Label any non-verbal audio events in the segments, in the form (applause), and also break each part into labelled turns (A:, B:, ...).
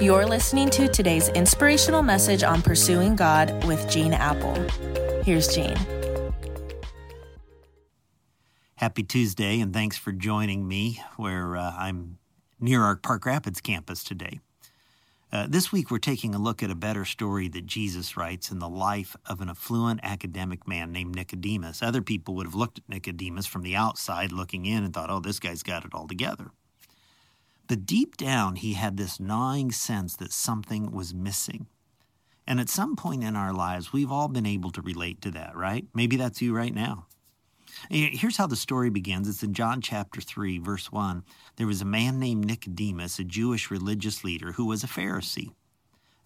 A: You're listening to today's inspirational message on pursuing God with Gene Appel. Here's Gene.
B: Happy Tuesday, and thanks for joining me where uh, I'm near our Park Rapids campus today. Uh, this week, we're taking a look at a better story that Jesus writes in the life of an affluent academic man named Nicodemus. Other people would have looked at Nicodemus from the outside looking in and thought, oh, this guy's got it all together. But deep down, he had this gnawing sense that something was missing. And at some point in our lives, we've all been able to relate to that, right? Maybe that's you right now. Here's how the story begins. It's in John chapter 3, verse 1. There was a man named Nicodemus, a Jewish religious leader, who was a Pharisee.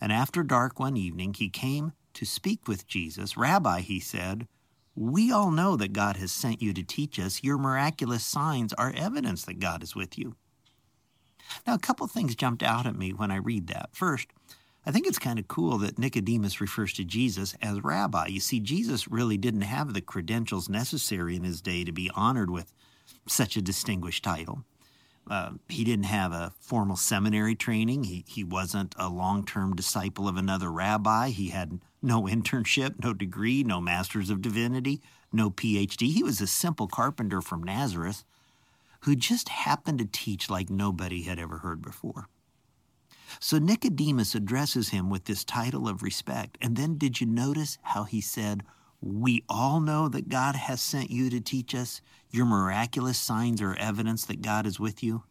B: And after dark one evening, he came to speak with Jesus. Rabbi, he said, we all know that God has sent you to teach us. Your miraculous signs are evidence that God is with you. Now, a couple things jumped out at me when I read that. First, I think it's kind of cool that Nicodemus refers to Jesus as rabbi. You see, Jesus really didn't have the credentials necessary in his day to be honored with such a distinguished title. Uh, he didn't have a formal seminary training. He, he wasn't a long term disciple of another rabbi. He had no (laughs) internship, no degree, no master's of divinity, no PhD. He was a simple carpenter from Nazareth who just happened to teach like nobody had ever heard before. So Nicodemus addresses him with this title of respect. And then did you notice how he said, We all know that God has sent you to teach us. Your miraculous signs are evidence that God is with you.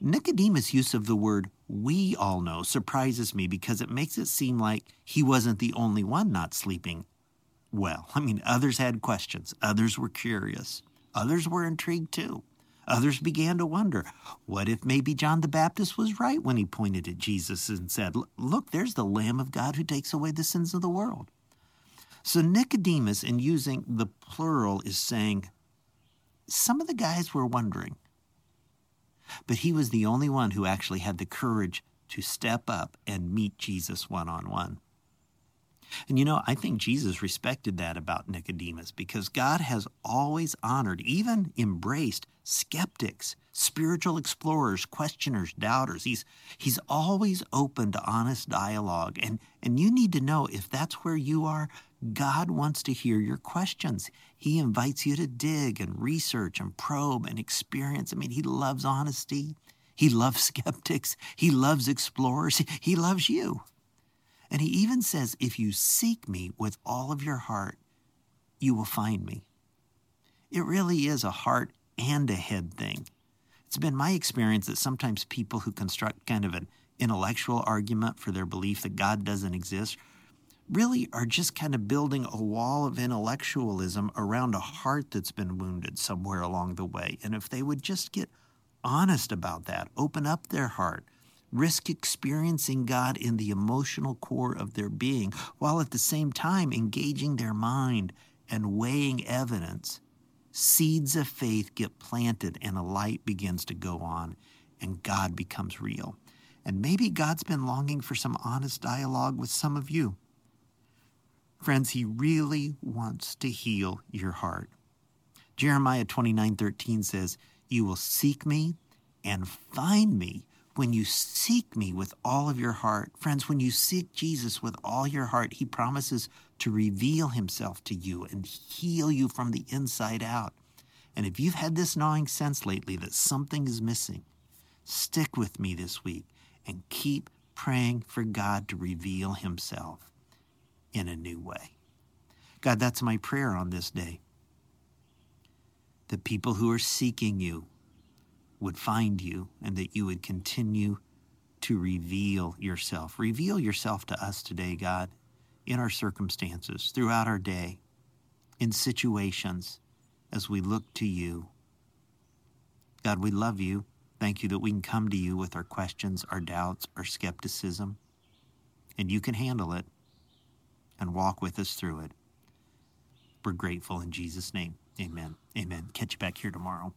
B: Nicodemus' use of the word we all know surprises me because it makes it seem like he wasn't the only one not sleeping well. I mean, others had questions, others were curious, others were intrigued too. Others began to wonder what if maybe John the Baptist was right when he pointed at Jesus and said, Look, there's the Lamb of God who takes away the sins of the world. So Nicodemus, in using the plural, is saying, Some of the guys were wondering. But he was the only one who actually had the courage to step up and meet Jesus one on one. And you know, I think Jesus respected that about Nicodemus because God has always honored, even embraced skeptics, spiritual explorers, questioners, doubters. He's, he's always open to honest dialogue. And, and you need to know if that's where you are, God wants to hear your questions. He invites you to dig and research and probe and experience. I mean, He loves honesty. He loves (laughs) skeptics. He loves explorers. He loves you. And he even says, If you seek me with all of your heart, you will find me. It really is a heart and a head thing. It's been my experience that sometimes people who construct kind of an intellectual argument for their belief that God doesn't exist really are just kind of building a wall of intellectualism around a heart that's been wounded somewhere along the way. And if they would just get honest about that, open up their heart, risk experiencing God in the emotional core of their being, while at the same time engaging their mind and weighing evidence, seeds of faith get planted and a light begins to go on and God becomes real. And maybe God's been longing for some honest dialogue with some of you. Friends, he really wants to heal your heart. Jeremiah 29:13 says, "You will seek me and find me when you seek me with all of your heart, friends, when you seek Jesus with all your heart, he promises to reveal himself to you and heal you from the inside out. And if you've had this gnawing sense lately that something is missing, stick with me this week and keep praying for God to reveal himself in a new way. God, that's my prayer on this day. The people who are seeking you would find you and that you would continue to reveal yourself. Reveal yourself to us today, God, in our circumstances, throughout our day, in situations as we look to you. God, we love you. Thank you that we can come to you with our questions, our doubts, our skepticism, and you can handle it and walk with us through it. We're grateful in Jesus' name. Amen. Amen. Catch you back here tomorrow.